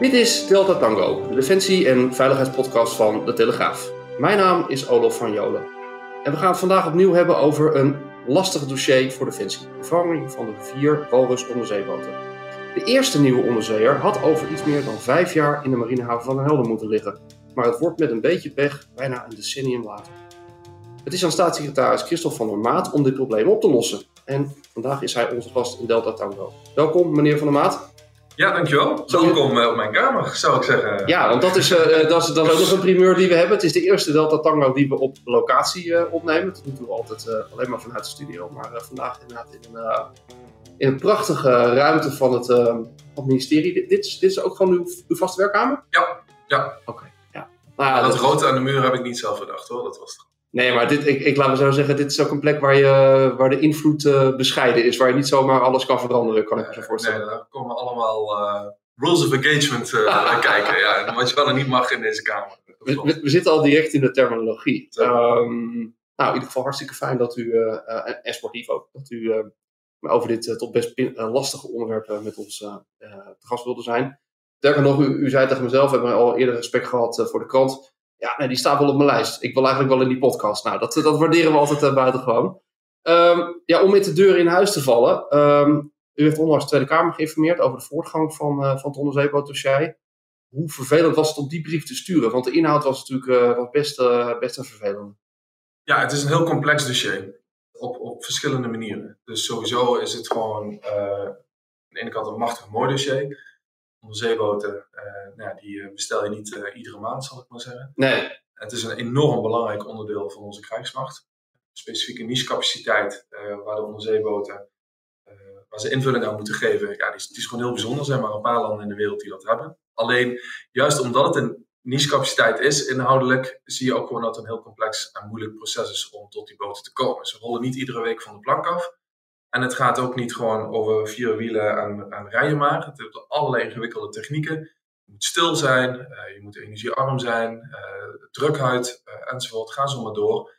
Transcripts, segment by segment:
Dit is Delta Tango, de defensie- en veiligheidspodcast van De Telegraaf. Mijn naam is Olof van Jolen. En we gaan het vandaag opnieuw hebben over een lastig dossier voor Defensie. De vervanging van de vier walrus onderzeeboten. De eerste nieuwe onderzeeër had over iets meer dan vijf jaar in de marinehaven van Helder moeten liggen. Maar het wordt met een beetje pech bijna een decennium later. Het is aan staatssecretaris Christophe van der Maat om dit probleem op te lossen. En vandaag is hij onze gast in Delta Tango. Welkom, meneer van der Maat. Ja, dankjewel. Zo- Welkom eh, op mijn kamer, zou ik zeggen. Ja, want dat is, eh, dat, is, dat is ook nog een primeur die we hebben. Het is de eerste Delta Tango die we op locatie eh, opnemen. Dat doen we altijd eh, alleen maar vanuit de studio. Maar eh, vandaag inderdaad in een, eh, in een prachtige ruimte van het, eh, van het ministerie. Dit, dit, is, dit is ook gewoon uw, uw vaste werkkamer? Ja, ja. Oké, ja. Nou, ja, dat dat- rood aan de muur heb ik niet zelf bedacht hoor. Dat was het. Nee, maar dit, ik, ik laat me zo zeggen, dit is ook een plek waar, je, waar de invloed eh, bescheiden is. Waar je niet zomaar alles kan veranderen, kan ik me zo voorstellen. Nee, daar komen allemaal eh, rules of engagement eh, kijken. Ja, wat je wel en niet mag in deze kamer. We, klopt. we, we zitten al direct in de terminologie. Ehm, nou, in ieder geval hartstikke fijn dat u, en- sportief ook, dat u over dit toch best lastige onderwerp met ons te gast wilde zijn. Sterker nog, u, u zei tegen mezelf, we hebben al eerder respect gehad eh, voor de krant. Ja, nee, die staat wel op mijn lijst. Ik wil eigenlijk wel in die podcast. Nou, dat, dat waarderen we altijd uh, buitengewoon. Ehm, ja, om met de deur in huis te vallen. ehm, u heeft onlangs de Tweede Kamer geïnformeerd over de voortgang van, eh, van het onderzeebootdossier hoe vervelend was het om die brief te sturen? Want de inhoud was natuurlijk was best, eh, best een vervelende. Ja, het is een heel complex dossier. Op, op verschillende manieren. Dus sowieso is het gewoon aan de ene kant een machtig mooi dossier. Onderzeeboten, eh nou ja, die eh, bestel je niet eh, iedere maand, zal ik maar zeggen. Nee, Het is een enorm belangrijk onderdeel van onze krijgsmacht. Specifieke nichecapaciteit waar de onderzeeboten waar ze invulling aan moeten geven. Ja, die is gewoon heel bijzonder. Er zijn maar een paar landen in de wereld die dat hebben. Alleen, juist omdat het een nichecapaciteit is, inhoudelijk, zie je ook gewoon dat het een heel complex en moeilijk proces is om tot die boten te komen. Ze rollen niet iedere week van de plank af. En het gaat ook niet gewoon over vier wielen en, en rijden maar. Het heeft allerlei ingewikkelde technieken. Je moet stil zijn, eh, je moet energiearm zijn, eh drukhuid eh, enzovoort. Ga zo maar door.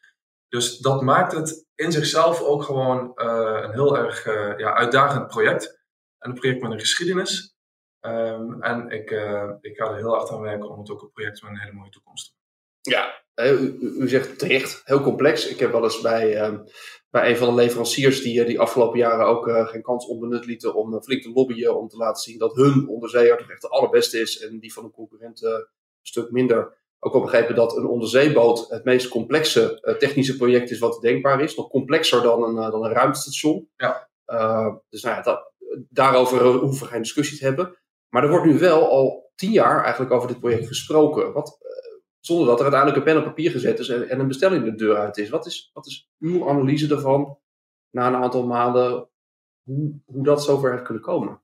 Dus dat maakt het in zichzelf ook gewoon een heel erg ja, uitdagend project. En een project met een geschiedenis. Ehm, en ik, ik ga er heel hard aan werken om het ook een project met een hele mooie toekomst te maken. ja, u, u- zegt terecht, heel complex. Ik heb wel eens bij, eh, bij een van de leveranciers die, eh, die afgelopen jaren ook eh, geen kans onbenut lieten om eh, flink te lobbyen. Om te laten zien dat hun onderzeeër toch echt de allerbeste is en die van de concurrent een stuk minder. Ook al begrepen dat een onderzeeboot het meest complexe technische project is wat denkbaar is. Nog complexer dan een, dan een ruimtestation. Ja. Dus nou ja, dat, daarover hoeven we geen discussie te hebben. Maar er wordt nu wel al tien jaar eigenlijk over dit project gesproken. Wat, zonder dat er uiteindelijk een pen op papier gezet is en, en een bestelling de deur uit is. Wat is, wat is uw analyse daarvan na een aantal maanden? Hoe, hoe dat zover heeft kunnen komen?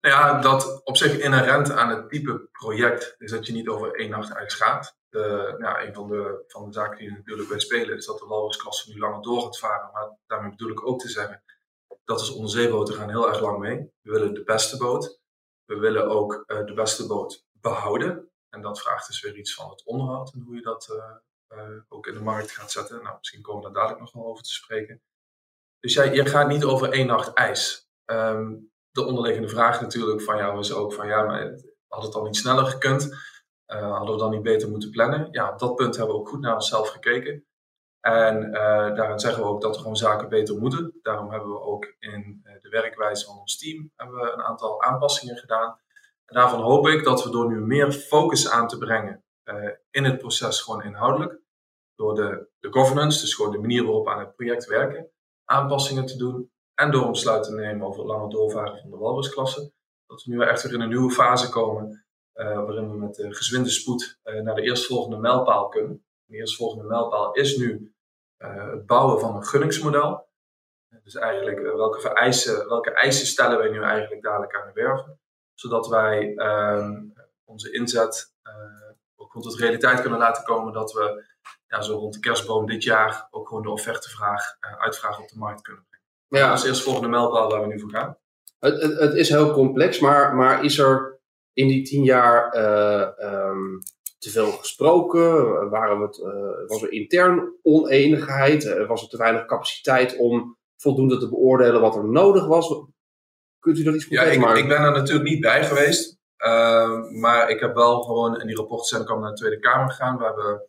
Nou ja, dat op zich inherent aan het type project is dat je niet over één nacht ijs gaat. De, een van de, van de zaken die natuurlijk bij spelen is dat de walrusklasse nu langer door gaat varen. Maar daarmee bedoel ik ook te zeggen dat als onderzeeboten gaan heel erg lang mee. We willen de beste boot. We willen ook eh, de beste boot behouden. En dat vraagt dus weer iets van het onderhoud en hoe je dat eh, eh, ook in de markt gaat zetten. Nou, misschien komen we daar dadelijk nog wel over te spreken. Dus jij, je gaat niet over één nacht ijs. Ehm, de onderliggende vraag natuurlijk van jou is ook van ja, maar had het dan niet sneller gekund? Eh, hadden we dan niet beter moeten plannen? Ja, op dat punt hebben we ook goed naar onszelf gekeken. En eh, daarin zeggen we ook dat er gewoon zaken beter moeten. Daarom hebben we ook in de werkwijze van ons team hebben we een aantal aanpassingen gedaan. Daarvan hoop ik dat we door nu meer focus aan te brengen eh, in het proces gewoon inhoudelijk, door de, de governance, dus gewoon de manier waarop we aan het project werken, aanpassingen te doen en door een besluit te nemen over het langer doorvaren van de walrusklasse, dat we nu echt weer in een nieuwe fase komen, eh, waarin we met de gezwinde spoed eh, naar de eerstvolgende mijlpaal kunnen. De eerstvolgende mijlpaal is nu eh, het bouwen van een gunningsmodel. Dus eigenlijk eh, welke, vereisen, welke eisen stellen wij nu eigenlijk dadelijk aan de werven, zodat wij ehm, onze inzet uh, ook gewoon tot realiteit kunnen laten komen dat we ja, zo rond de kerstboom dit jaar ook gewoon de offertevraag, uh, uitvraag op de markt kunnen brengen. Ja. Dat is eerst volgende mijlpaal waar we nu voor gaan. Het, het, het, is heel complex, maar, maar is er in die tien jaar uh, um, te veel gesproken? Waren we het, uh, was er intern oneenigheid? Was er te weinig capaciteit om voldoende te beoordelen wat er nodig was? Kunt u dat iets Ja, ik, ik, ben er natuurlijk niet bij geweest. Ehm, maar ik heb wel gewoon, in die rapporten zijn ik naar de Tweede Kamer gegaan. We hebben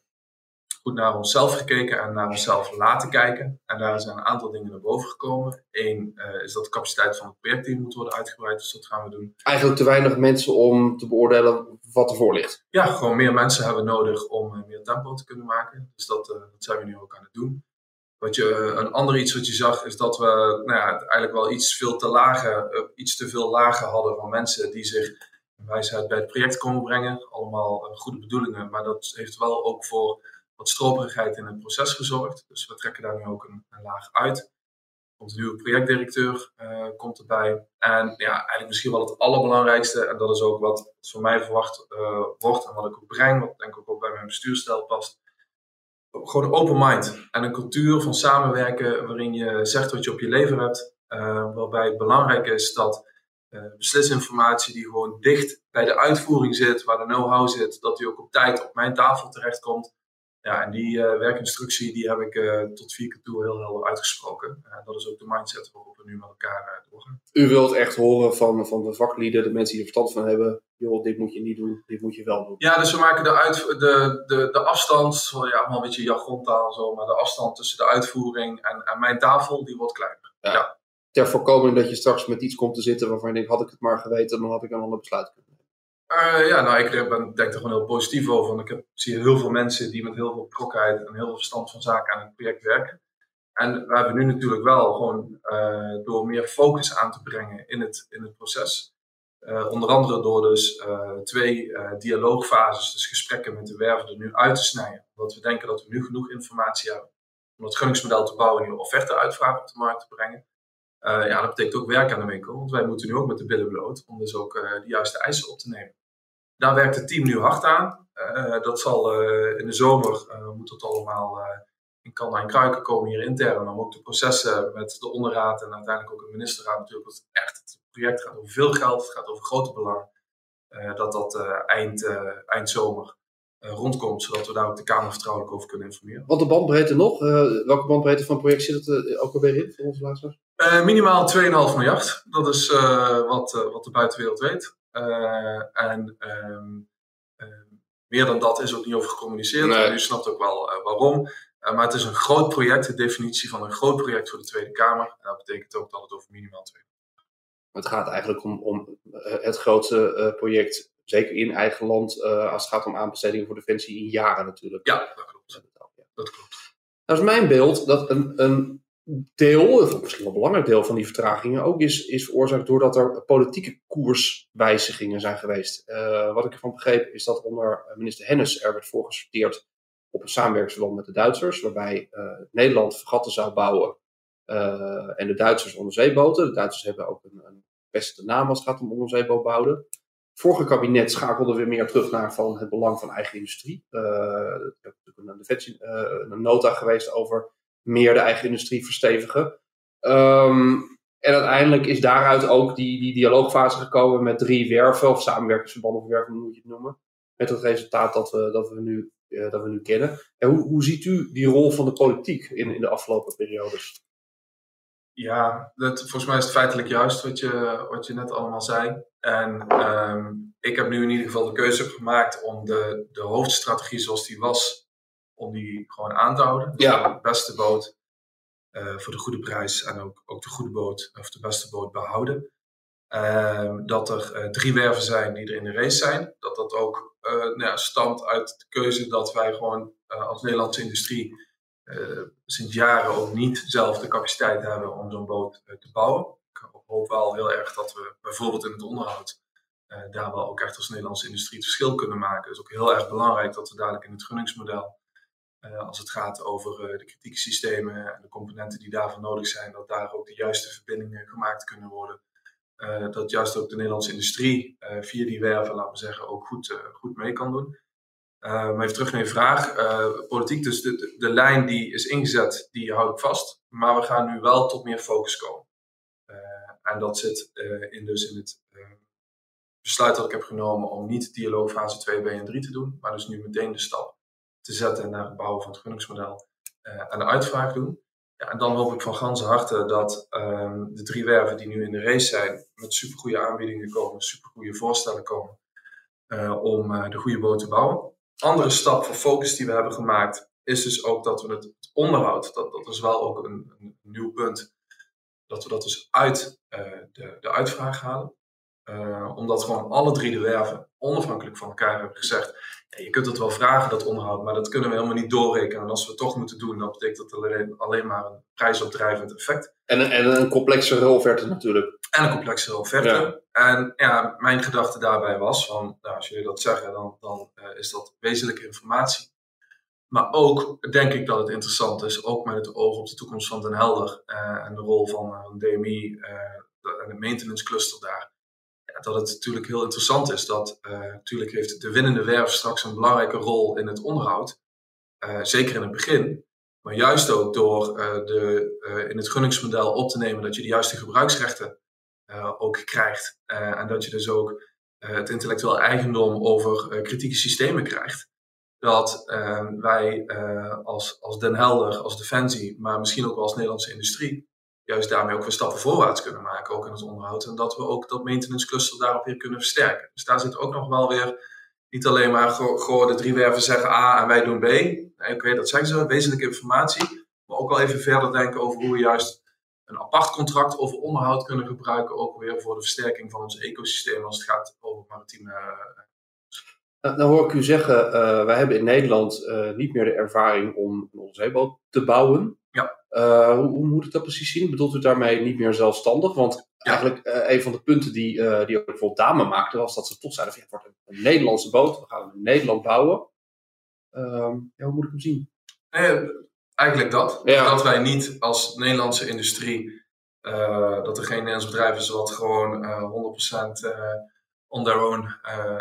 goed naar onszelf gekeken en naar onszelf laten kijken. En daar zijn een aantal dingen naar boven gekomen. Eén uh, is dat de capaciteit van het projectteam moet worden uitgebreid, dus dat gaan we doen. Eigenlijk te weinig mensen om te beoordelen wat ervoor ligt. Ja, gewoon meer mensen hebben we nodig om uh, meer tempo te kunnen maken. Dus dat, uh, dat zijn we nu ook aan het doen. Wat je, een ander iets wat je zag is dat we nou ja, eigenlijk wel iets veel te lage, iets te veel lagen hadden van mensen die zich wijsheid bij het project komen brengen. Allemaal goede bedoelingen, maar dat heeft wel ook voor wat stroperigheid in het proces gezorgd. Dus we trekken daar nu ook een, een laag uit. Komt nieuwe projectdirecteur komt erbij. En ja, eigenlijk misschien wel het allerbelangrijkste, en dat is ook wat van mij verwacht wordt en wat ik ook breng, wat denk ik ook bij mijn bestuurstijl past. Gewoon open mind en een cultuur van samenwerken waarin je zegt wat je op je leven hebt. Uh, waarbij het belangrijk is dat beslisinformatie die gewoon dicht bij de uitvoering zit, waar de know-how zit, dat die ook op tijd op mijn tafel terechtkomt. Ja, en die uh, werkinstructie die heb ik uh, tot vier keer toe heel helder uitgesproken. Uh, dat is ook de mindset waarop we nu met elkaar doorgaan. U wilt echt horen van, van de vaklieden, de mensen die er verstand van hebben. Joh, dit moet je niet doen, dit moet je wel doen. Ja, dus we maken de, uit, de, de, de afstand, ja, allemaal een beetje jargontaal zo, maar de afstand tussen de uitvoering en, en mijn tafel, die wordt kleiner. Ja. ja. Ter voorkoming dat je straks met iets komt te zitten waarvan je denkt, had ik het maar geweten, dan had ik een ander besluit kunnen uh, ja, nou, ik ben, denk er gewoon heel positief over. Want ik heb, zie heel veel mensen die met heel veel betrokkenheid en heel veel verstand van zaken aan het project werken. En we hebben nu natuurlijk wel gewoon uh, door meer focus aan te brengen in het, in het proces. Onder andere door dus twee dialoogfases, dus gesprekken met de werven er nu uit te snijden. Omdat we denken dat we nu genoeg informatie hebben om het gunningsmodel te bouwen en nieuwe offerte-uitvraag op de markt te brengen. Uh, ja, dat betekent ook werk aan de winkel, want wij moeten nu ook met de billen bloot om dus ook uh, de juiste eisen op te nemen. Daar werkt het team nu hard aan. Uh, dat zal in de zomer, moet dat allemaal in kan en kruiken komen hier intern, om ook de processen met de onderraad en uiteindelijk ook de ministerraad natuurlijk, want echt het project gaat over veel geld, het gaat over grote belang, dat dat eind, eind zomer rondkomt, zodat we daar ook de Kamer vertrouwelijk over kunnen informeren. Wat de bandbreedte nog? welke bandbreedte van het project zit het ook alweer in onze luisteraars? Uh, minimaal 2,5 miljard. Dat is uh, wat, uh, wat de buitenwereld weet. en ehm, ehm, meer dan dat is ook niet over gecommuniceerd. Nee. U snapt ook wel waarom. maar het is een groot project, de definitie van een groot project voor de Tweede Kamer. En dat betekent ook dat het over minimaal 2 Het gaat eigenlijk om, om het grootste project, zeker in eigen land, als het gaat om aanbestedingen voor defensie in jaren natuurlijk. Ja, dat klopt. Dat klopt. Nou is mijn beeld dat een, een deel, of misschien wel belangrijk deel van die vertragingen ook is, is veroorzaakt doordat er politieke koerswijzigingen zijn geweest. Uh, wat ik ervan begreep is dat onder minister Hennis er werd voorgesorteerd op een samenwerkingsverband met de Duitsers, waarbij uh, Nederland vergatten zou bouwen en de Duitsers onderzeeboten. De Duitsers hebben ook een, een beste naam als het gaat om onderzeebootbouwen. Het vorige kabinet schakelde weer meer terug naar van het belang van eigen industrie. er is natuurlijk een, een nota geweest over meer de eigen industrie verstevigen. Um, en uiteindelijk is daaruit ook die, die dialoogfase gekomen met drie werven, of samenwerkingsverbanden, of werven moet je het noemen. Met het resultaat dat we, dat we, nu, uh, dat we nu kennen. En hoe, hoe ziet u die rol van de politiek in, in de afgelopen periodes? Ja, dat, volgens mij is het feitelijk juist wat je, wat je net allemaal zei. En um, ik heb nu in ieder geval de keuze gemaakt om de, de hoofdstrategie zoals die was om die gewoon aan te houden. ja. De beste boot uh, voor de goede prijs en ook, ook de goede boot of de beste boot behouden. Uh, dat er uh, drie werven zijn die er in de race zijn. Dat dat ook uh, nou ja, stamt uit de keuze dat wij gewoon als Nederlandse industrie sinds jaren ook niet zelf de capaciteit hebben om zo'n boot te bouwen. Ik hoop wel heel erg dat we bijvoorbeeld in het onderhoud daar wel ook echt als Nederlandse industrie het verschil kunnen maken. Het is ook heel erg belangrijk dat we dadelijk in het gunningsmodel als het gaat over uh, de kritieke systemen en de componenten die daarvoor nodig zijn, dat daar ook de juiste verbindingen gemaakt kunnen worden. Uh, dat juist ook de Nederlandse industrie via die werven, laten we zeggen, ook goed, goed mee kan doen. maar even terug naar je vraag. politiek, dus de, de, lijn die is ingezet, die hou ik vast. Maar we gaan nu wel tot meer focus komen. en dat zit in, dus in het besluit dat ik heb genomen om niet dialoogfase 2b en 3 te doen, maar dus nu meteen de stap te zetten naar het bouwen van het gunningsmodel uh, aan de uitvraag doen. Ja, en dan hoop ik van ganse harte dat ehm, de drie werven die nu in de race zijn, met supergoeie aanbiedingen komen, supergoeie voorstellen komen uh, om uh, de goede boot te bouwen. Andere stap voor focus die we hebben gemaakt, is dus ook dat we het onderhoud, dat, dat is wel ook een, nieuw punt, dat we dat dus uit de, de uitvraag halen. Omdat gewoon alle drie de werven onafhankelijk van elkaar hebben gezegd, je kunt het wel vragen, dat onderhoud, maar dat kunnen we helemaal niet doorrekenen. En als we het toch moeten doen, dan betekent dat alleen, alleen maar een prijsopdrijvend effect. En een, en een complexere offerte natuurlijk. En een complexere offerte. En ja, mijn gedachte daarbij was, van, nou, als jullie dat zeggen, dan, dan uh, is dat wezenlijke informatie. Maar ook denk ik dat het interessant is, ook met het oog op de toekomst van Den Helder uh, en de rol van een DMI en de maintenance cluster daar dat het natuurlijk heel interessant is dat uh, natuurlijk heeft de winnende werf straks een belangrijke rol in het onderhoud. Uh, zeker in het begin. Maar juist ook door uh, de, in het gunningsmodel op te nemen dat je de juiste gebruiksrechten ook krijgt. en dat je dus ook het intellectueel eigendom over kritieke systemen krijgt. Dat wij als, als Den Helder, als Defensie, maar misschien ook wel als Nederlandse industrie, juist daarmee ook weer stappen voorwaarts kunnen maken, ook in het onderhoud. En dat we ook dat maintenance cluster daarop weer kunnen versterken. Dus daar zit ook nog wel weer niet alleen maar gewoon de drie werven zeggen A en wij doen B. Oké, dat zeggen ze, wezenlijke informatie. Maar ook wel even verder denken over hoe we juist een apart contract over onderhoud kunnen gebruiken. Ook weer voor de versterking van ons ecosysteem als het gaat over maritieme. Nou, nou hoor ik u zeggen, uh, wij hebben in Nederland uh, niet meer de ervaring om een onderzeeboot te bouwen. Ja. Uh, hoe, hoe, moet ik dat precies zien? Bedoelt u daarmee niet meer zelfstandig? Want eigenlijk een van de punten die, die ook bijvoorbeeld Dame maakte, was dat ze toch zeiden: van, ja, het wordt een, een, Nederlandse boot, we gaan hem in Nederland bouwen. Ehm, ja, hoe moet ik hem zien? Nee, eigenlijk dat. Ja. Dat wij niet als Nederlandse industrie, dat er geen Nederlands bedrijf is wat gewoon 100% on their own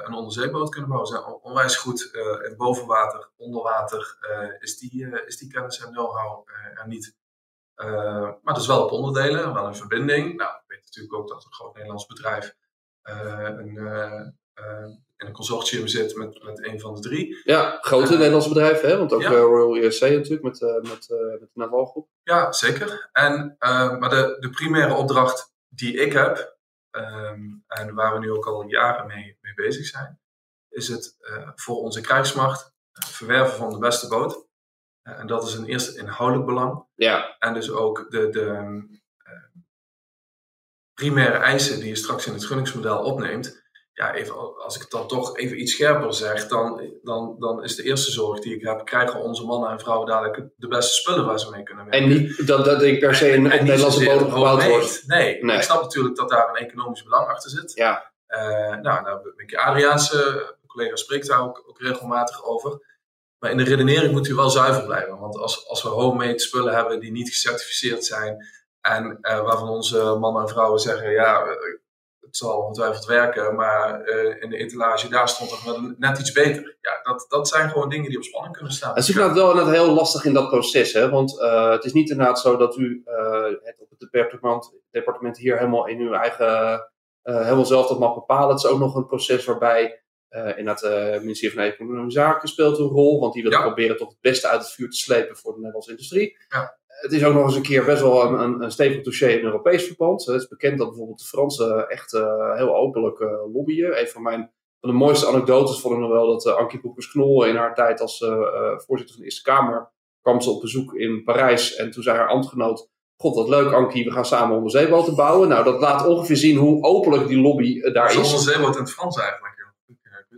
een onderzeeboot kunnen bouwen. Ze zijn onwijs goed in bovenwater, onder water is, die, is die kennis en know-how er niet. Uh, maar dus wel op onderdelen, wel een verbinding. Nou, ik weet natuurlijk ook dat een groot Nederlands bedrijf uh, een, uh, in een consortium zit met, met een van de drie. Ja, grote Nederlandse bedrijven, hè? want ook ja. Royal USA natuurlijk met, met, met de Navalgroep. Ja, zeker. En, maar de, de primaire opdracht die ik heb, um, en waar we nu ook al jaren mee, mee bezig zijn, is het voor onze krijgsmacht verwerven van de beste boot. Eh, en dat is een eerste inhoudelijk belang. Ja. En dus ook de, de uh, primaire eisen die je straks in het gunningsmodel opneemt. Ja, even, als ik het dan toch even iets scherper zeg, dan, dan, dan is de eerste zorg die ik heb, krijgen onze mannen en vrouwen dadelijk de beste spullen waar ze mee kunnen werken. En niet dat, dat ik per se een Nederlandse bodem gebouwd wordt. Nee, nee, ik snap natuurlijk dat daar een economisch belang achter zit. Ja. Uh, nou, nou, Mickey Adriaanse, collega spreekt daar ook, ook regelmatig over. Maar in de redenering moet u wel zuiver blijven. Want als, als we homemade spullen hebben die niet gecertificeerd zijn. En uh, waarvan onze mannen en vrouwen zeggen: ja, het zal ongetwijfeld werken. Maar uh, in de etalage daar stond het net iets beter. Ja, dat, dat zijn gewoon dingen die op spanning kunnen staan. Het is inderdaad wel inderdaad heel lastig in dat proces. Hè? Want uh, het is niet inderdaad zo dat u het op het departement, departement hier helemaal in uw eigen. helemaal zelf dat mag bepalen. Het is ook nog een proces waarbij inderdaad, het ministerie van Economische Zaken speelt een rol, want die wil ja. proberen toch het beste uit het vuur te slepen voor de Nederlandse industrie. Ja. Het is ook nog eens een keer best wel een, een, een stevig dossier in Europees verband. Het is bekend dat bijvoorbeeld de Fransen echt uh, heel openlijk lobbyen. Een van mijn van de mooiste anekdotes vond ik nog wel dat Ankie Poepers-Knol in haar tijd als voorzitter van de Eerste Kamer kwam ze op bezoek in Parijs en toen zei haar ambtgenoot God, wat leuk, Ankie, we gaan samen onderzeeboten bouwen. Nou, dat laat ongeveer zien hoe openlijk die lobby daar is. Onderzeeboot in het Frans eigenlijk.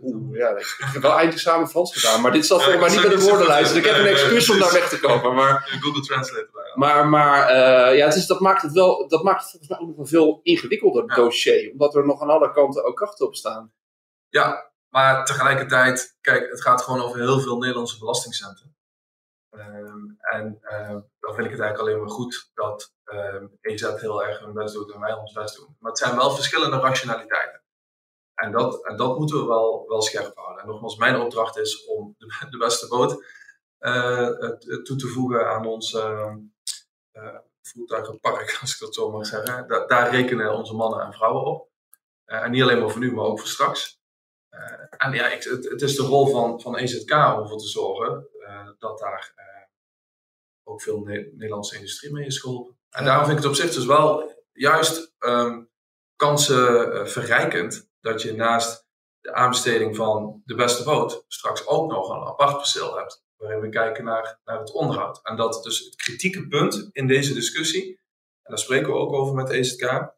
Oeh, ja, ik heb wel eindelijk Frans gedaan, maar dit zat volgens mij niet bij de woordenlijst. Dus ik heb een excuus om daar weg te komen. Maar, Google Translate. Maar, maar uh, ja, het is, dat, maakt het wel, dat maakt het volgens mij ook nog een veel ingewikkelder ja. dossier. Omdat er nog aan alle kanten ook krachten op staan. Ja, maar tegelijkertijd, kijk, het gaat gewoon over heel veel Nederlandse belastingcenten. Um, en uh, dan vind ik het eigenlijk alleen maar goed dat um, EZ heel erg hun best doet en wij ons best doen. Maar het zijn wel verschillende rationaliteiten. En dat, en dat moeten we wel, wel scherp houden. En nogmaals, mijn opdracht is om de, de beste boot uh, toe te voegen aan ons uh, voertuigenpark, als ik dat zo mag zeggen. Da daar rekenen onze mannen en vrouwen op. en niet alleen maar voor nu, maar ook voor straks. en ja, ik, het, het, is de rol van, van EZK om ervoor te zorgen dat daar ook veel Nederlandse industrie mee is geholpen. En daarom vind ik het op zich dus wel juist um, kansen uh, verrijkend dat je naast de aanbesteding van de beste boot straks ook nog een apart perceel hebt. Waarin we kijken naar, naar het onderhoud. En dat dus het kritieke punt in deze discussie, en daar spreken we ook over met EZK,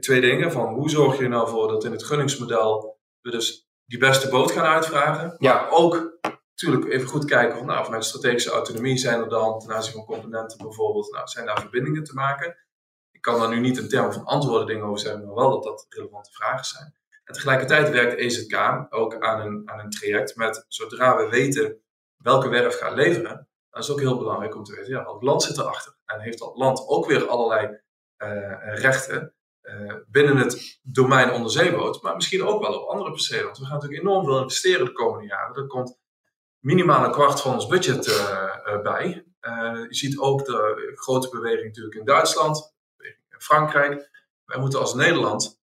twee dingen. Van hoe zorg je er nou voor dat in het gunningsmodel we dus die beste boot gaan uitvragen. Ja. Maar ook natuurlijk even goed kijken van nou, vanuit strategische autonomie zijn er dan ten aanzien van componenten bijvoorbeeld, nou, zijn daar verbindingen te maken. Ik kan daar nu niet in termen van antwoorden dingen over zeggen, maar wel dat dat relevante vragen zijn. En tegelijkertijd werkt EZK ook aan een, aan een traject met, zodra we weten welke werf gaat leveren, dan is ook heel belangrijk om te weten, ja, het land zit erachter. En heeft dat land ook weer allerlei uh, rechten uh, binnen het domein onderzeeboot, maar misschien ook wel op andere percelen. Want we gaan natuurlijk enorm veel investeren de komende jaren. Er komt minimaal een kwart van ons budget uh, bij. je ziet ook de grote beweging natuurlijk in Duitsland, in Frankrijk. Wij moeten als Nederland,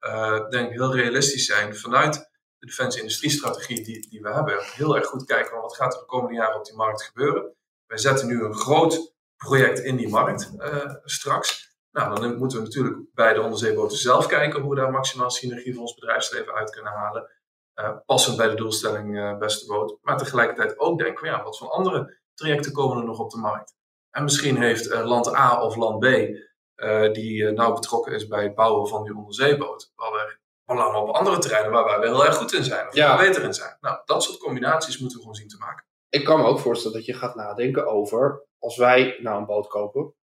denk ik, heel realistisch zijn vanuit de defensie-industriestrategie die, die we hebben. Heel erg goed kijken wat gaat er de komende jaren op die markt gebeuren. Wij zetten nu een groot project in die markt straks. Nou, dan moeten we natuurlijk bij de onderzeeboten zelf kijken hoe we daar maximaal synergie voor ons bedrijfsleven uit kunnen halen. Uh, passend bij de doelstelling uh, beste boot. Maar tegelijkertijd ook denken ja, wat voor andere trajecten komen er nog op de markt? En misschien heeft land A of land B, die nou betrokken is bij het bouwen van die onderzeeboot, wel belangen op andere terreinen waar wij heel erg goed in zijn, of ja. beter in zijn. Nou, dat soort combinaties moeten we gewoon zien te maken. Ik kan me ook voorstellen dat je gaat nadenken over, als wij nou een boot kopen,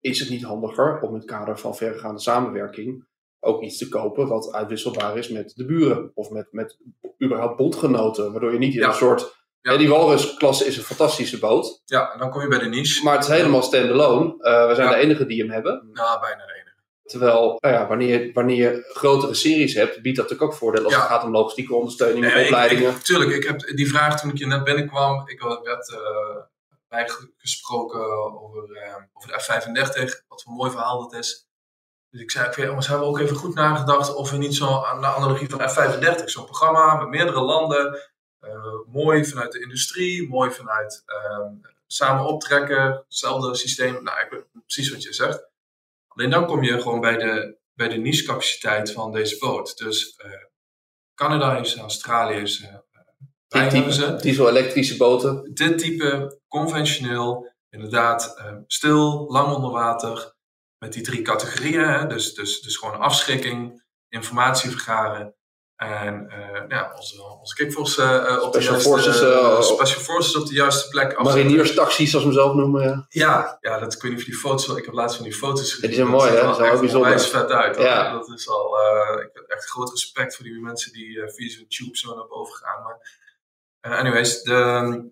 is het niet handiger om in het kader van verregaande samenwerking ook iets te kopen wat uitwisselbaar is met de buren of met, met überhaupt bondgenoten, waardoor je niet in een soort. Ja. die Walrus-klasse is een fantastische boot. Ja, en dan kom je bij de niche. Maar het is helemaal standalone. Uh, we zijn de enige die hem hebben. Ja, bijna de enige. Terwijl, nou ja, wanneer, wanneer je grotere series hebt, biedt dat natuurlijk ook voordelen als het gaat om logistieke ondersteuning, nee, opleidingen. Ik, tuurlijk, ik heb die vraag toen ik je net binnenkwam, ik werd uh, gesproken over, uh, over de F-35, wat voor een mooi verhaal dat is. Dus ik zei, okay, maar hebben we ook even goed nagedacht of we niet zo aan de analogie van F-35, zo'n programma met meerdere landen, uh, mooi vanuit de industrie, mooi vanuit uh, samen optrekken, hetzelfde systeem. Nou, ik weet precies wat je zegt. Alleen dan kom je gewoon bij de, bij de niche-capaciteit van deze boot. Dus uh, Canada is, Australië is, dit type diesel-elektrische boten? Dit type, conventioneel, inderdaad uh, stil, lang onder water. Met die drie categorieën. Hè? Dus, dus, dus gewoon afschrikking, informatie vergaren. En uh, ja, onze, onze kickforce uh, op Special de juiste, Forces, Special Forces op de juiste plek. Marinierstaxis, zoals we hem zelf noemen. Ja, ja, ja dat, ik weet niet of die foto's... Ik heb laatst van die foto's gezien. Ja, die zijn mooi, hè? Dat is wel bijzonder. vet uit. Ja. Dat is al... ik heb echt groot respect voor die mensen die via zo'n tube zo naar boven gaan. Maar anyways, de,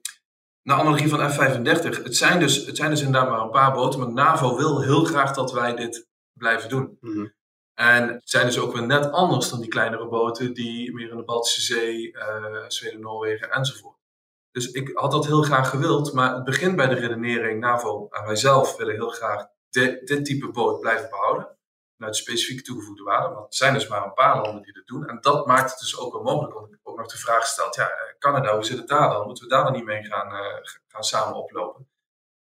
de analogie van F-35. Het zijn, dus, het zijn dus inderdaad maar een paar boten, maar NAVO wil heel graag dat wij dit blijven doen. Mhm. En zijn dus ook weer net anders dan die kleinere boten die meer in de Baltische Zee, uh, Zweden, Noorwegen enzovoort. Dus ik had dat heel graag gewild, maar het begint bij de redenering NAVO en wij zelf willen heel graag dit type boot blijven behouden. Vanuit specifieke toegevoegde waarde, want er zijn dus maar een paar landen die dat doen. En dat maakt het dus ook wel mogelijk, want ik ook nog de vraag gesteld, ja, Canada, hoe zit het daar dan? Moeten we daar dan niet mee gaan, uh, gaan samen oplopen?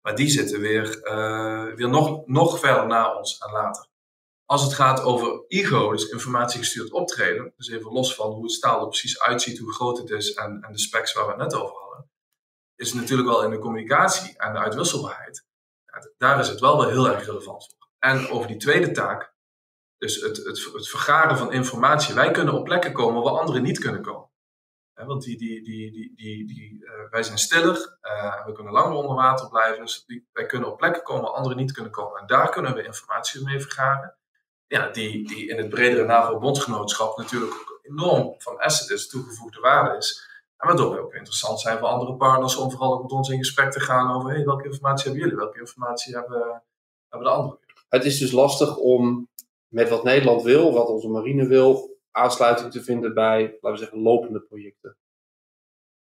Maar die zitten weer, weer nog, nog verder na ons en later. Als het gaat over IGO, dus informatiegestuurd optreden, dus even los van hoe het staal er precies uitziet, hoe groot het is en, en de specs waar we het net over hadden, is het natuurlijk wel in de communicatie en de uitwisselbaarheid. Daar is het wel wel heel erg relevant voor. En over die tweede taak, dus het, het, het vergaren van informatie. Wij kunnen op plekken komen waar anderen niet kunnen komen want die, die, die, uh, wij zijn stiller, uh, we kunnen langer onder water blijven. Dus wij kunnen op plekken komen waar anderen niet kunnen komen. En daar kunnen we informatie mee vergaren. Ja, die, die in het bredere NAVO-bondgenootschap natuurlijk enorm van asset is, toegevoegde waarde is. En waardoor we ook interessant zijn voor andere partners om vooral ook met ons in gesprek te gaan over hey, welke informatie hebben jullie, welke informatie hebben, hebben de anderen. Het is dus lastig om met wat Nederland wil, wat onze marine wil, aansluiting te vinden bij, laten we zeggen, lopende projecten.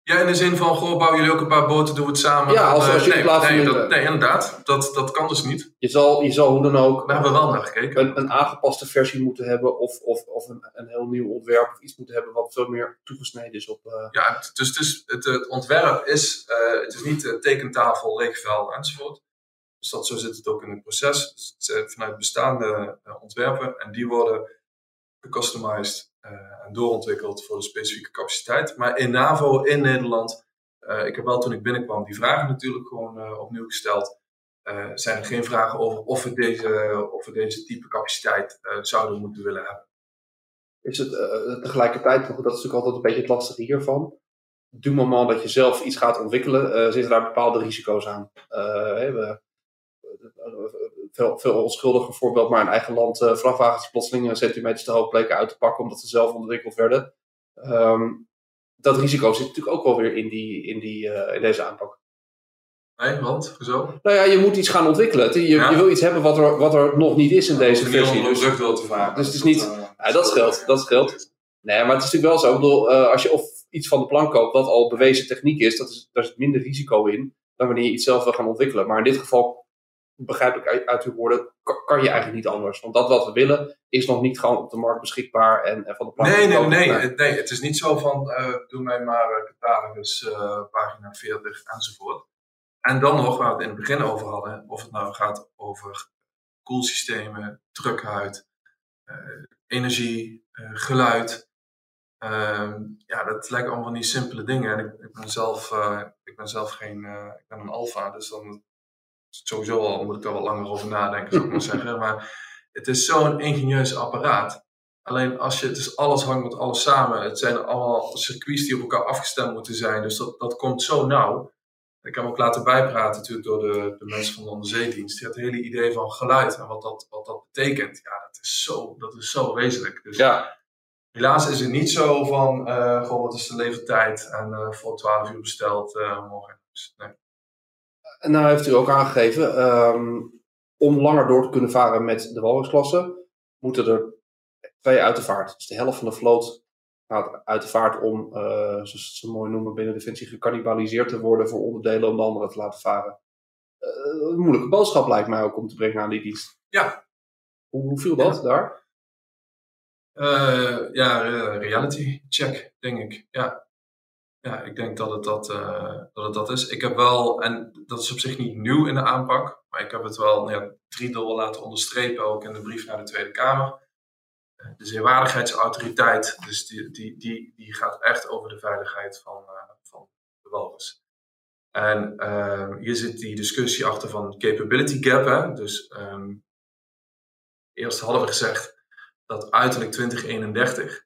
Ja, in de zin van, goh, bouwen jullie ook een paar boten, doen we het samen. Ja, als, als je nee, plaats nee, dat, nee, inderdaad. Dat, dat kan dus niet. je, zal, je zal hoe dan ook Daar hebben we wel naar gekeken. een, een aangepaste versie moeten hebben of, of, of een, een heel nieuw ontwerp of iets moeten hebben wat veel meer toegesneden is op... eh, Ja, dus het, is, het, het ontwerp is, eh, het is niet eh, tekentafel, leegvel enzovoort. Dus dat, zo zit het ook in het proces. Dus het vanuit bestaande eh, ontwerpen en die worden gecustomized eh, en doorontwikkeld voor de specifieke capaciteit. Maar in NAVO in Nederland, eh, ik heb wel toen ik binnenkwam die vragen natuurlijk gewoon eh, opnieuw gesteld. Eh, zijn er geen vragen over of we deze, of we deze type capaciteit eh, zouden moeten willen hebben. is het eh, tegelijkertijd, dat is natuurlijk altijd een beetje het lastige hiervan. Du moment dat je zelf iets gaat ontwikkelen, eh, zitten daar bepaalde risico's aan. Eh, we, veel, veel onschuldiger voorbeeld, maar in eigen land eh vrachtwagens plotseling een centimeter te hoog bleken uit te pakken omdat ze zelf ontwikkeld werden. Ehm, dat risico zit natuurlijk ook wel weer in, die, in, die, eh, in deze aanpak. Nee, want, zo? Nou ja, je moet iets gaan ontwikkelen. Je, Ja. je wil iets hebben wat er, wat er nog niet is in deze versie. Dus, te varen. dus het is niet- Ja, dat scheelt, dat scheelt. Nee, maar het is natuurlijk wel zo. Ik bedoel, als je of iets van de plank koopt wat al bewezen techniek is, dat is, daar zit minder risico in dan wanneer je iets zelf wil gaan ontwikkelen. Maar in dit geval, begrijp ik uit, uit uw woorden, kan, kan je eigenlijk niet anders. Want dat wat we willen is nog niet gewoon op de markt beschikbaar en, en van de plank Nee, nee, nee, het, nee. Het is niet zo van, eh, doe mij maar eh, catalogus, eh, pagina 40 enzovoort. En dan nog, waar we het in het begin over hadden, of het nou gaat over koelsystemen, drukhuid, eh, energie, geluid. Ehm, ja, dat lijken allemaal van die simpele dingen. En ik, ik ben zelf, ik ben zelf geen, ik ben een alfa, dus dan sowieso al moet ik daar wat langer over nadenken, zou ik maar zeggen. Maar het is zo'n ingenieus apparaat. Alleen als je, het is alles hangt met alles samen. Het zijn allemaal circuits die op elkaar afgestemd moeten zijn. Dus dat, dat komt zo nauw. Ik heb ook laten bijpraten natuurlijk door de, de mensen van de onderzeedienst. Die had het hele idee van geluid en wat dat, wat dat betekent. Ja, dat is zo, dat is zo wezenlijk. Dus Ja, helaas is het niet zo van, eh goh, wat is de levertijd? En eh, voor 12 uur besteld eh, morgen. Dus, nee. En nou heeft u ook aangegeven, ehm, om langer door te kunnen varen met de walrusklasse, moeten er twee uit de vaart. Dus de helft van de vloot gaat uit de vaart om, eh, zoals ze het zo mooi noemen binnen Defensie, gecannibaliseerd te worden voor onderdelen om de anderen te laten varen. Eh, een moeilijke boodschap lijkt mij ook om te brengen aan die dienst. Ja. Hoe, hoe viel dat daar? Eh, ja, reality check, denk ik. Ja. Ja, ik denk dat het dat, eh, dat het dat is. Ik heb wel, en dat is op zich niet nieuw in de aanpak, maar ik heb het wel nou ja, driedubbel laten onderstrepen, ook in de brief naar de Tweede Kamer. Eh, De zeewaardigheidsautoriteit, dus die, die, die, die gaat echt over de veiligheid van, eh, van de. En ehm, hier zit die discussie achter van capability gap. Hè? Dus ehm, eerst hadden we gezegd dat uiterlijk 2031 eh,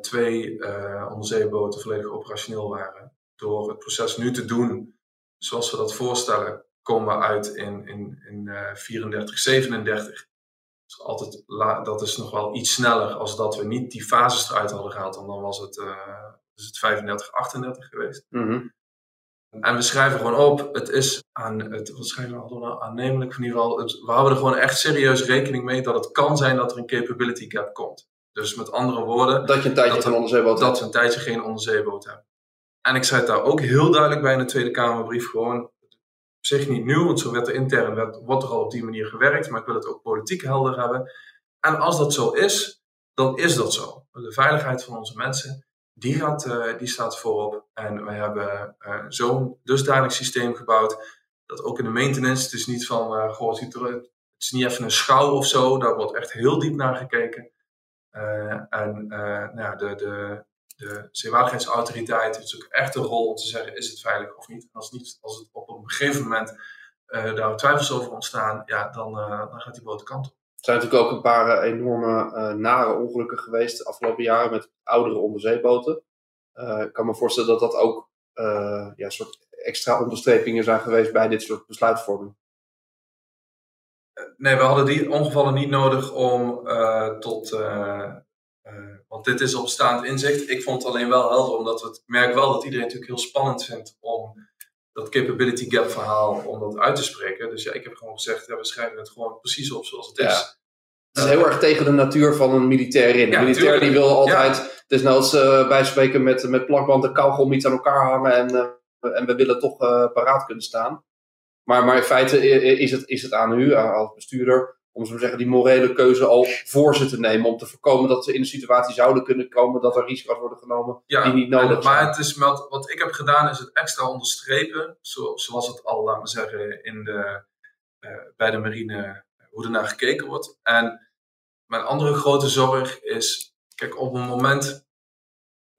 twee eh, onderzeeboten volledig operationeel waren. Door het proces nu te doen zoals we dat voorstellen, komen we uit in, in, in eh 34, 37. Dus altijd dat is nog wel iets sneller als dat we niet die fases eruit hadden gehaald. Want dan was het, eh, het 35, 38 geweest. Mhm. En we schrijven gewoon op, het is aan, het, wat schrijven we al nou? aannemelijk in ieder geval, het- we houden er gewoon echt serieus rekening mee dat het kan zijn dat er een capability gap komt. Dus met andere woorden, Dat je een tijdje Dat- van onderzeeboot dat we een tijdje geen onderzeeboot hebben. En ik zei daar ook heel duidelijk bij in de Tweede Kamerbrief gewoon, op zich niet nieuw, want zo werd er intern, werd, wordt er al op die manier gewerkt, maar ik wil het ook politiek helder hebben. En als dat zo is, dan is dat zo. De veiligheid van onze mensen, die, gaat, eh, die staat voorop. En wij hebben eh, zo'n dusdanig systeem gebouwd, dat ook in de maintenance, het is niet van, eh goh, het is niet even een schouw of zo, daar wordt echt heel diep naar gekeken. Eh, en eh, nou de, de, de zeewaardigheidsautoriteit heeft ook echt een rol om te zeggen, is het veilig of niet? En als, niet, als het op een gegeven moment eh, daar twijfels over ontstaan, ja, dan, dan gaat die boot de kant op. Er zijn natuurlijk ook een paar enorme nare ongelukken geweest de afgelopen jaren met oudere onderzeeboten. Ik kan me voorstellen dat dat ook ja, soort extra onderstrepingen zijn geweest bij dit soort besluitvorming. Nee, we hadden die ongevallen niet nodig om eh, tot. eh, eh, want dit is op staand inzicht. Ik vond het alleen wel helder, omdat we het ik merk wel dat iedereen natuurlijk heel spannend vindt om dat capability gap verhaal om dat uit te spreken. Dus ja, ik heb gewoon gezegd, ja, we schrijven het gewoon precies op zoals het is. Ja. Het is heel erg tegen de natuur van een militair in. Ja, een militair tuurlijk. die wil altijd, desnoods eh bij spreken met, met plakband en kauwgom iets aan elkaar hangen en, en we willen toch paraat kunnen staan. Maar, maar in feite is het, is het aan u, als bestuurder, om zo te zeggen, die morele keuze al voor ze te nemen. Om te voorkomen dat ze in een situatie zouden kunnen komen dat er risico's worden genomen Ja, die niet nodig zijn. maar het is wat, wat ik heb gedaan, is het extra onderstrepen. Zo, zoals het al, laten we zeggen, in de, eh, bij de marine, hoe er naar gekeken wordt. En mijn andere grote zorg is, kijk, op een moment.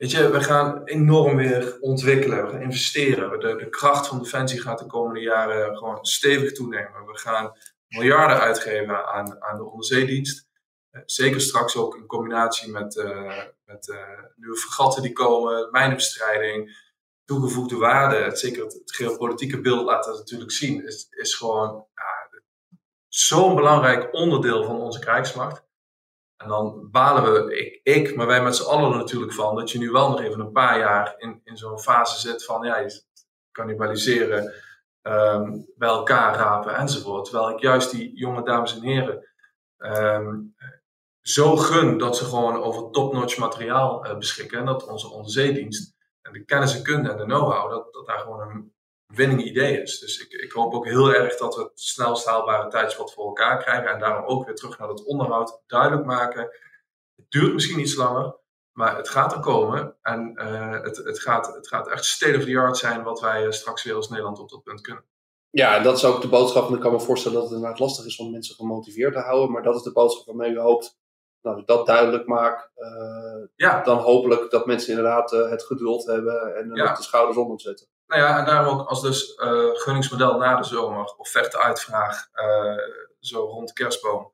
Weet je, we gaan enorm weer ontwikkelen, we investeren. De, de kracht van Defensie gaat de komende jaren gewoon stevig toenemen. We gaan miljarden uitgeven aan, aan de onderzeedienst. Eh, Zeker straks ook in combinatie met, eh, met eh, nieuwe fregatten die komen, mijnenbestrijding, toegevoegde waarde. Zeker het, het geopolitieke beeld laat dat natuurlijk zien. Is, is gewoon ja, zo'n belangrijk onderdeel van onze krijgsmacht. En dan balen we, ik, ik maar wij met z'n allen er natuurlijk van, dat je nu wel nog even een paar jaar in, in zo'n fase zit van ja, je cannibaliseren, ehm, bij elkaar rapen enzovoort. Terwijl ik juist die jonge dames en heren ehm, zo gun dat ze gewoon over top-notch materiaal eh, beschikken. En dat onze onderzeedienst en de kennis en kunde en de know-how, dat, dat daar gewoon een winning idee is. Dus ik, ik hoop ook heel erg dat we het snelst haalbare tijdspad voor elkaar krijgen. En daarom ook weer terug naar dat onderhoud duidelijk maken. Het duurt misschien iets langer, maar het gaat er komen. En eh, het, het, gaat, het gaat echt state of the art zijn wat wij eh, straks weer als Nederland op dat punt kunnen. Ja, en dat is ook de boodschap. En ik kan me voorstellen dat het inderdaad lastig is om mensen gemotiveerd te houden. Maar dat is de boodschap waarmee u hoopt. Nou, als ik dat duidelijk maak, eh, Ja, dan hopelijk dat mensen inderdaad het geduld hebben en Ja. de schouders onder zetten. Nou ja, en daarom ook als dus eh, gunningsmodel na de zomer, offerte uitvraag, eh, zo rond kerstboom.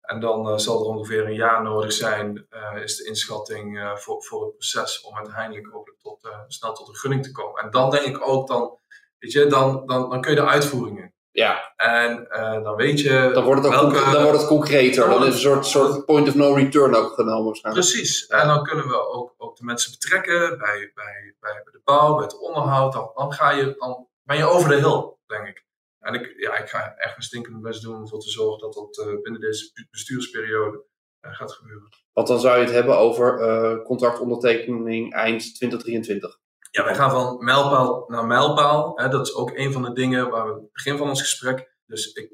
En dan eh, zal er ongeveer een jaar nodig zijn, is de inschatting voor, voor het proces om uiteindelijk hopelijk tot, snel tot een gunning te komen. En dan denk ik ook, dan, weet je, dan, dan, dan kun je de uitvoeringen. Ja, En eh, dan weet je dan wordt het, ook welke- conc- dan wordt het concreter. dan is een soort, soort point of no return ook genomen waarschijnlijk. Precies. En dan kunnen we ook, ook de mensen betrekken bij, bij, bij de bouw, bij het onderhoud. Dan, dan, ga je, dan ben je over de hill, denk ik. En ik, ja, ik ga echt mijn stinkende best doen om ervoor te zorgen dat dat eh, binnen deze bestuursperiode eh, gaat gebeuren. Want dan zou je het hebben over eh, contractondertekening eind 2023. Ja, wij gaan van mijlpaal naar mijlpaal. Hè, dat is ook een van de dingen waar we het begin van ons gesprek. Dus ik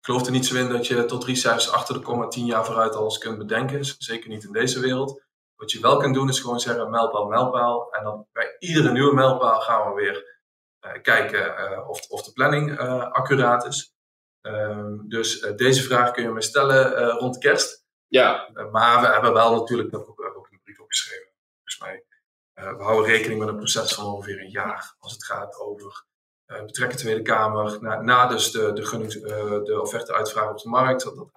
geloof er niet zo in dat je tot drie cijfers achter de komma tien jaar vooruit alles kunt bedenken. Zeker niet in deze wereld. Wat je wel kunt doen is gewoon zeggen mijlpaal, mijlpaal. En dan bij iedere nieuwe mijlpaal gaan we weer eh, kijken eh, of, of de planning eh, accuraat is. Ehm, dus deze vraag kun je me stellen rond kerst. Ja, Uh, maar we hebben wel natuurlijk, ook in de brief opgeschreven, volgens mij. Uh, we houden rekening met een proces van ongeveer een jaar. Als het gaat over uh, betrekken Tweede Kamer. Na, dus de, de, gunnings, uh, de offerte uitvragen op de markt. Dat, dat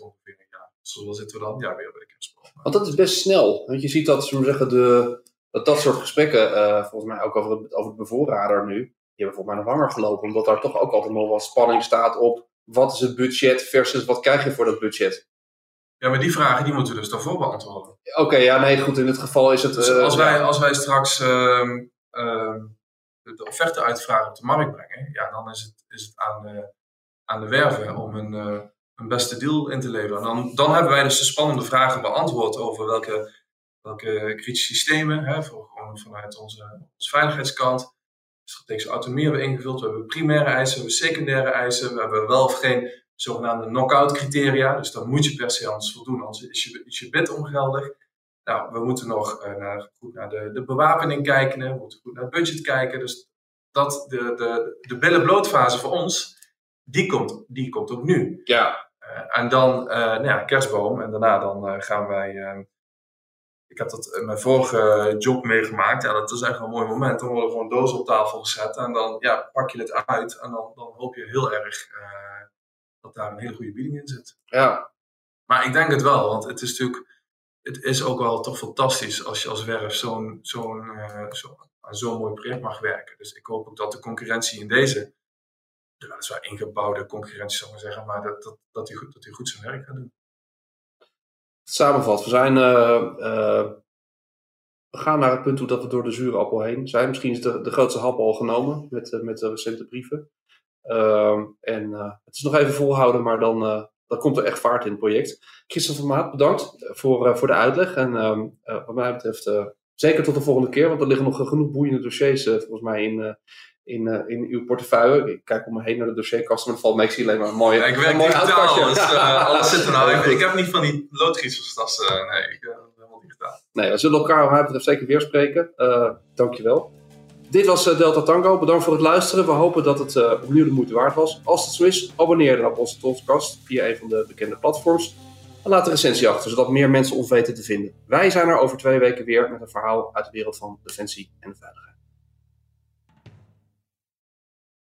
ongeveer een jaar. Waar zitten we dan? Ja, weer bij de kerstboom. want dat is best snel. Want je ziet dat, zullen zeggen, de, dat soort gesprekken, volgens mij ook over het, over het bevoorrader nu, die hebben volgens mij nog langer gelopen. Omdat daar toch ook altijd nog wel spanning staat op wat is het budget versus wat krijg je voor dat budget. Ja, maar die vragen die moeten we dus daarvoor beantwoorden. Oké, okay, ja, nee, goed. In dit geval is het. Dus als, uh, wij, als wij straks uh, uh, de offerte uitvragen op de markt brengen, ja, dan is het, is het aan, de, aan de werven om een, uh, een beste deal in te leveren. En dan, dan hebben wij dus de spannende vragen beantwoord over welke, welke kritische systemen, hè, voor, gewoon vanuit onze, onze veiligheidskant. Strategische autonomie hebben we ingevuld. We hebben primaire eisen, we hebben secundaire eisen. We hebben wel of geen zogenaamde knock-out criteria. Dus dan moet je per se anders voldoen, anders is je, is je bid ongeldig. Nou, we moeten nog uh, naar, goed naar de, de bewapening kijken, we moeten goed naar het budget kijken. Dus dat, de, de, de billen blootfase voor ons, die komt, die komt ook nu. Ja. Uh, en dan, uh, nou ja, kerstboom. En daarna dan gaan wij... ik heb dat in mijn vorige job meegemaakt. Ja, dat is echt een mooi moment. Dan worden gewoon dozen op tafel gezet. En dan ja, pak je het uit. En dan, dan hoop je heel erg dat daar een hele goede bieding in zit. Ja. Maar ik denk het wel, want het is natuurlijk, het is ook wel toch fantastisch als je als werf zo'n zo'n uh, zo, aan zo'n mooi project mag werken. Dus ik hoop ook dat de concurrentie in deze, de weliswaar ingebouwde concurrentie zou ik maar zeggen, maar dat, dat, dat, hij goed, dat hij goed zijn werk gaat doen. Samenvat, we zijn, uh, uh, we gaan naar het punt toe dat we door de zure appel heen zijn. Misschien is de, de grootste hap al genomen met, met de recente brieven. Uh, en uh, het is nog even volhouden, maar dan, uh, dan komt er echt vaart in het project. Christophe van Maat, bedankt voor, voor de uitleg. En ehm, wat mij betreft zeker tot de volgende keer, want er liggen nog genoeg boeiende dossiers volgens mij in, in, uh, in uw portefeuille. Ik kijk om me heen naar de dossierkasten, maar dat valt mee. Ik zie alleen maar een mooie ja, Ik werk digitaal, dus uh, alles zit er nou. Ik, ik, heb niet van die loodgieterstassen. Uh, nee, ik ben helemaal digitaal. Nee, we zullen elkaar wat mij betreft zeker weer spreken. dankjewel. Dit was Delta Tango. Bedankt voor het luisteren. We hopen dat het opnieuw de moeite waard was. Als het zo is, abonneer dan op onze podcast via een van de bekende platforms. En laat een recensie achter, zodat meer mensen ons weten te vinden. Wij zijn er over twee weken weer met een verhaal uit de wereld van defensie en veiligheid.